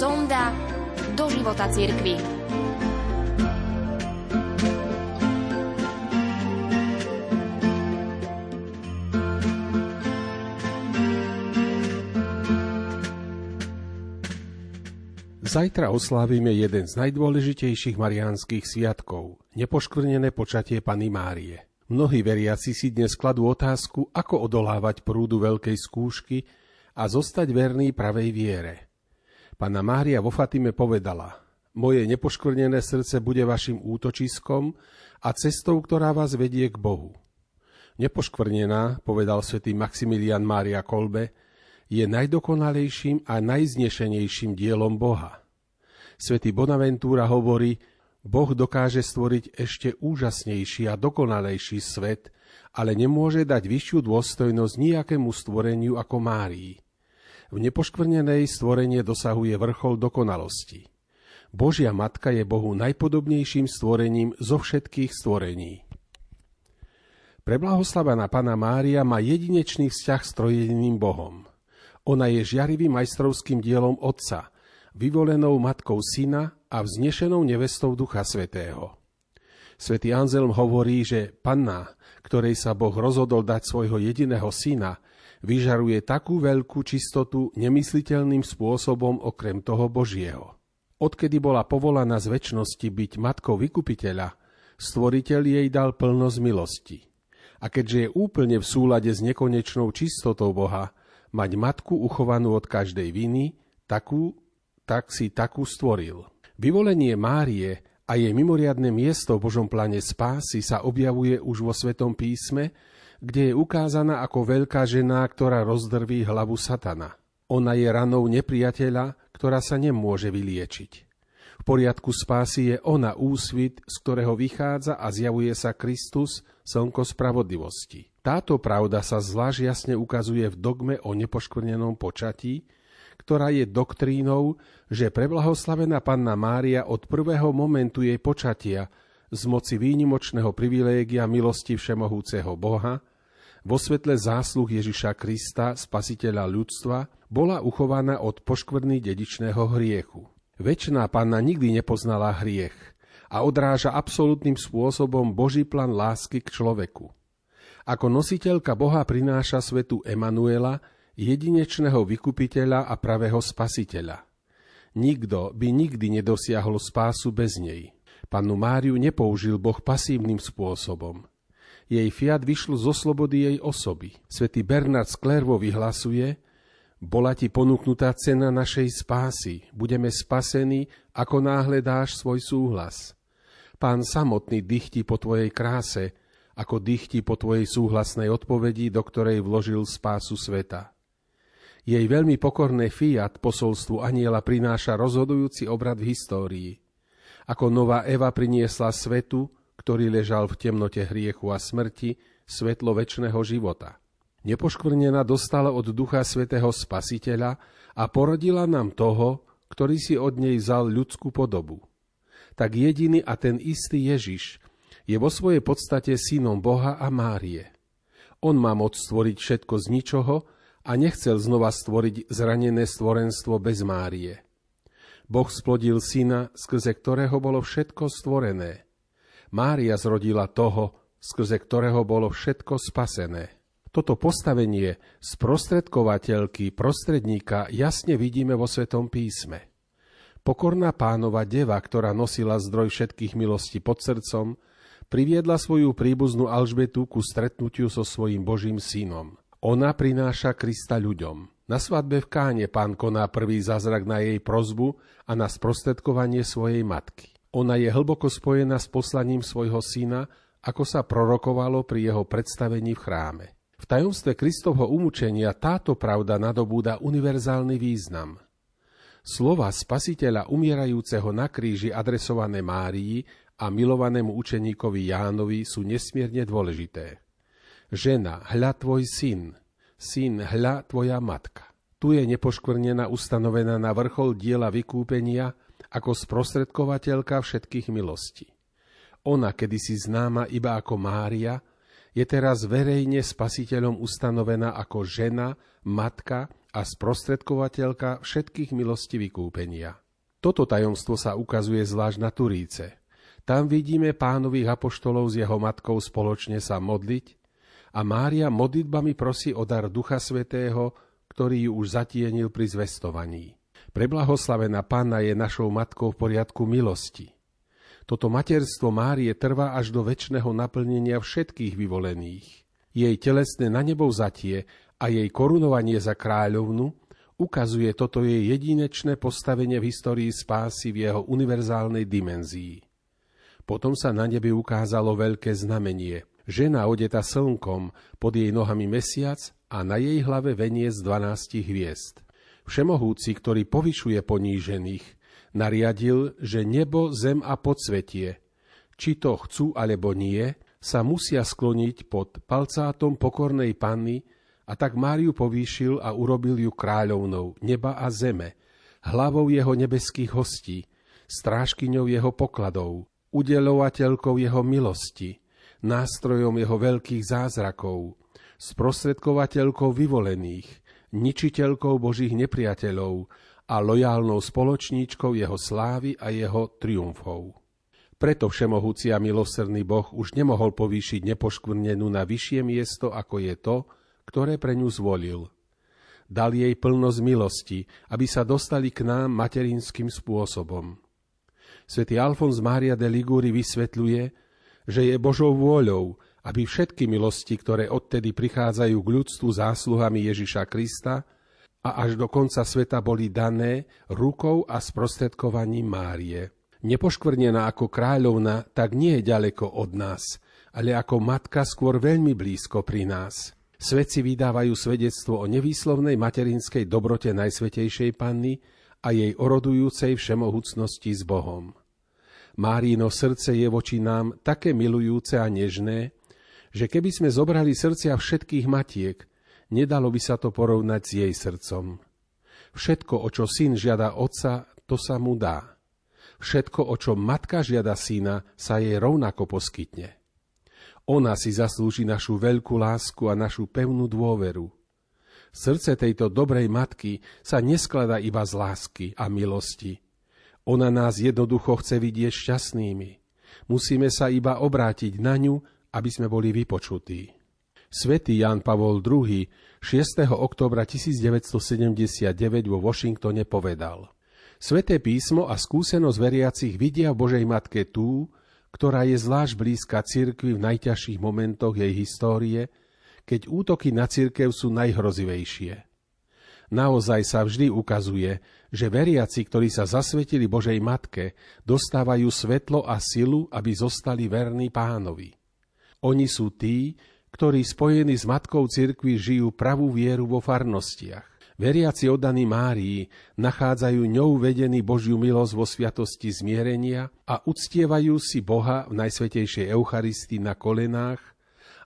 sonda do života cirkvi. Zajtra oslávime jeden z najdôležitejších mariánskych sviatkov – nepoškvrnené počatie Pany Márie. Mnohí veriaci si dnes kladú otázku, ako odolávať prúdu veľkej skúšky a zostať verný pravej viere. Pana Mária vo Fatime povedala, moje nepoškvrnené srdce bude vašim útočiskom a cestou, ktorá vás vedie k Bohu. Nepoškvrnená, povedal svätý Maximilian Mária Kolbe, je najdokonalejším a najznešenejším dielom Boha. Svetý Bonaventura hovorí, Boh dokáže stvoriť ešte úžasnejší a dokonalejší svet, ale nemôže dať vyššiu dôstojnosť nejakému stvoreniu ako Márii. V nepoškvrnenej stvorenie dosahuje vrchol dokonalosti. Božia Matka je Bohu najpodobnejším stvorením zo všetkých stvorení. Preblahoslavená Pana Mária má jedinečný vzťah s trojediným Bohom. Ona je žiarivým majstrovským dielom Otca, vyvolenou matkou Syna a vznešenou nevestou Ducha Svetého. Svetý Anzelm hovorí, že panna, ktorej sa Boh rozhodol dať svojho jediného syna, vyžaruje takú veľkú čistotu nemysliteľným spôsobom okrem toho Božieho. Odkedy bola povolaná z väčšnosti byť matkou vykupiteľa, stvoriteľ jej dal plnosť milosti. A keďže je úplne v súlade s nekonečnou čistotou Boha, mať matku uchovanú od každej viny, takú, tak si takú stvoril. Vyvolenie Márie a jej mimoriadne miesto v Božom pláne spásy sa objavuje už vo Svetom písme, kde je ukázaná ako veľká žena, ktorá rozdrví hlavu satana. Ona je ranou nepriateľa, ktorá sa nemôže vyliečiť. V poriadku spásy je ona úsvit, z ktorého vychádza a zjavuje sa Kristus, slnko spravodlivosti. Táto pravda sa zvlášť jasne ukazuje v dogme o nepoškvrnenom počatí, ktorá je doktrínou, že preblahoslavená panna Mária od prvého momentu jej počatia z moci výnimočného privilégia milosti všemohúceho Boha, vo svetle zásluh Ježiša Krista, spasiteľa ľudstva, bola uchovaná od poškvrny dedičného hriechu. Večná panna nikdy nepoznala hriech a odráža absolútnym spôsobom Boží plán lásky k človeku – ako nositeľka Boha prináša svetu Emanuela, jedinečného vykupiteľa a pravého spasiteľa. Nikto by nikdy nedosiahol spásu bez nej. Pannu Máriu nepoužil Boh pasívnym spôsobom. Jej fiat vyšlo zo slobody jej osoby. Svetý Bernard Sklervo vyhlasuje, bola ti ponúknutá cena našej spásy. Budeme spasení, ako náhle dáš svoj súhlas. Pán samotný dychti po tvojej kráse, ako dychti po tvojej súhlasnej odpovedi, do ktorej vložil spásu sveta. Jej veľmi pokorné fiat posolstvu aniela prináša rozhodujúci obrad v histórii. Ako nová Eva priniesla svetu, ktorý ležal v temnote hriechu a smrti, svetlo väčšného života. Nepoškvrnená dostala od Ducha Svetého Spasiteľa a porodila nám toho, ktorý si od nej vzal ľudskú podobu. Tak jediný a ten istý Ježiš, je vo svojej podstate synom Boha a Márie. On má moc stvoriť všetko z ničoho a nechcel znova stvoriť zranené stvorenstvo bez Márie. Boh splodil syna, skrze ktorého bolo všetko stvorené. Mária zrodila toho, skrze ktorého bolo všetko spasené. Toto postavenie sprostredkovateľky, prostredníka jasne vidíme vo Svetom písme. Pokorná pánova deva, ktorá nosila zdroj všetkých milostí pod srdcom, priviedla svoju príbuznú Alžbetu ku stretnutiu so svojím Božím synom. Ona prináša Krista ľuďom. Na svadbe v Káne pán koná prvý zázrak na jej prozbu a na sprostredkovanie svojej matky. Ona je hlboko spojená s poslaním svojho syna, ako sa prorokovalo pri jeho predstavení v chráme. V tajomstve Kristovho umúčenia táto pravda nadobúda univerzálny význam. Slova spasiteľa umierajúceho na kríži adresované Márii a milovanému učeníkovi Jánovi sú nesmierne dôležité. Žena, hľa tvoj syn, syn, hľa tvoja matka. Tu je nepoškvrnená ustanovená na vrchol diela vykúpenia ako sprostredkovateľka všetkých milostí. Ona, kedysi známa iba ako Mária, Je teraz verejne spasiteľom ustanovená ako žena, matka a sprostredkovateľka všetkých milostí vykúpenia. Toto tajomstvo sa ukazuje zvlášť na Turíce. Tam vidíme pánových apoštolov s jeho matkou spoločne sa modliť a Mária modlitbami prosí o dar Ducha Svetého, ktorý ju už zatienil pri zvestovaní. Preblahoslavená Panna je našou matkou v poriadku milosti. Toto materstvo Márie trvá až do väčšného naplnenia všetkých vyvolených. Jej telesné na nebo zatie a jej korunovanie za kráľovnu ukazuje toto jej jedinečné postavenie v histórii spásy v jeho univerzálnej dimenzii. Potom sa na nebi ukázalo veľké znamenie. Žena odeta slnkom, pod jej nohami mesiac a na jej hlave veniec 12 hviezd. Všemohúci, ktorý povyšuje ponížených, nariadil, že nebo, zem a podsvetie, či to chcú alebo nie, sa musia skloniť pod palcátom pokornej panny a tak Máriu povýšil a urobil ju kráľovnou neba a zeme, hlavou jeho nebeských hostí, strážkyňou jeho pokladov, udelovateľkou jeho milosti, nástrojom jeho veľkých zázrakov, sprostredkovateľkou vyvolených, ničiteľkou božích nepriateľov, a lojálnou spoločníčkou jeho slávy a jeho triumfov. Preto všemohúci a milosrdný Boh už nemohol povýšiť nepoškvrnenú na vyššie miesto, ako je to, ktoré pre ňu zvolil. Dal jej plnosť milosti, aby sa dostali k nám materinským spôsobom. Svetý Alfons Mária de Liguri vysvetľuje, že je Božou vôľou, aby všetky milosti, ktoré odtedy prichádzajú k ľudstvu zásluhami Ježiša Krista, a až do konca sveta boli dané rukou a sprostredkovaním Márie. Nepoškvrnená ako kráľovna, tak nie je ďaleko od nás, ale ako matka skôr veľmi blízko pri nás. Svedci vydávajú svedectvo o nevýslovnej materinskej dobrote Najsvetejšej Panny a jej orodujúcej všemohúcnosti s Bohom. Márino srdce je voči nám také milujúce a nežné, že keby sme zobrali srdcia všetkých matiek, Nedalo by sa to porovnať s jej srdcom. Všetko, o čo syn žiada otca, to sa mu dá. Všetko, o čo matka žiada syna, sa jej rovnako poskytne. Ona si zaslúži našu veľkú lásku a našu pevnú dôveru. Srdce tejto dobrej matky sa nesklada iba z lásky a milosti. Ona nás jednoducho chce vidieť šťastnými. Musíme sa iba obrátiť na ňu, aby sme boli vypočutí. Svetý Jan Pavol II 6. oktobra 1979 vo Washingtone povedal Sveté písmo a skúsenosť veriacich vidia v Božej Matke tú, ktorá je zvlášť blízka cirkvi v najťažších momentoch jej histórie, keď útoky na cirkev sú najhrozivejšie. Naozaj sa vždy ukazuje, že veriaci, ktorí sa zasvetili Božej Matke, dostávajú svetlo a silu, aby zostali verní pánovi. Oni sú tí, ktorí spojení s Matkou Cirkvi žijú pravú vieru vo farnostiach. Veriaci oddaní Márii nachádzajú ňou vedený Božiu milosť vo sviatosti zmierenia a uctievajú si Boha v Najsvetejšej Eucharistii na kolenách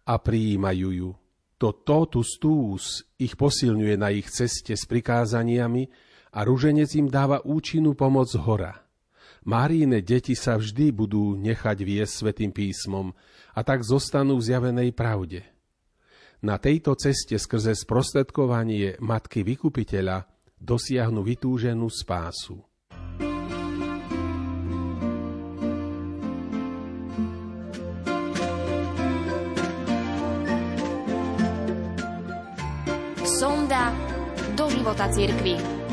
a prijímajú ju. To totus tuus ich posilňuje na ich ceste s prikázaniami a ruženec im dáva účinnú pomoc hora. Máríne deti sa vždy budú nechať viesť Svetým písmom a tak zostanú v zjavenej pravde. Na tejto ceste skrze sprostredkovanie Matky Vykupiteľa dosiahnu vytúženú spásu. Sonda do života cirkvi.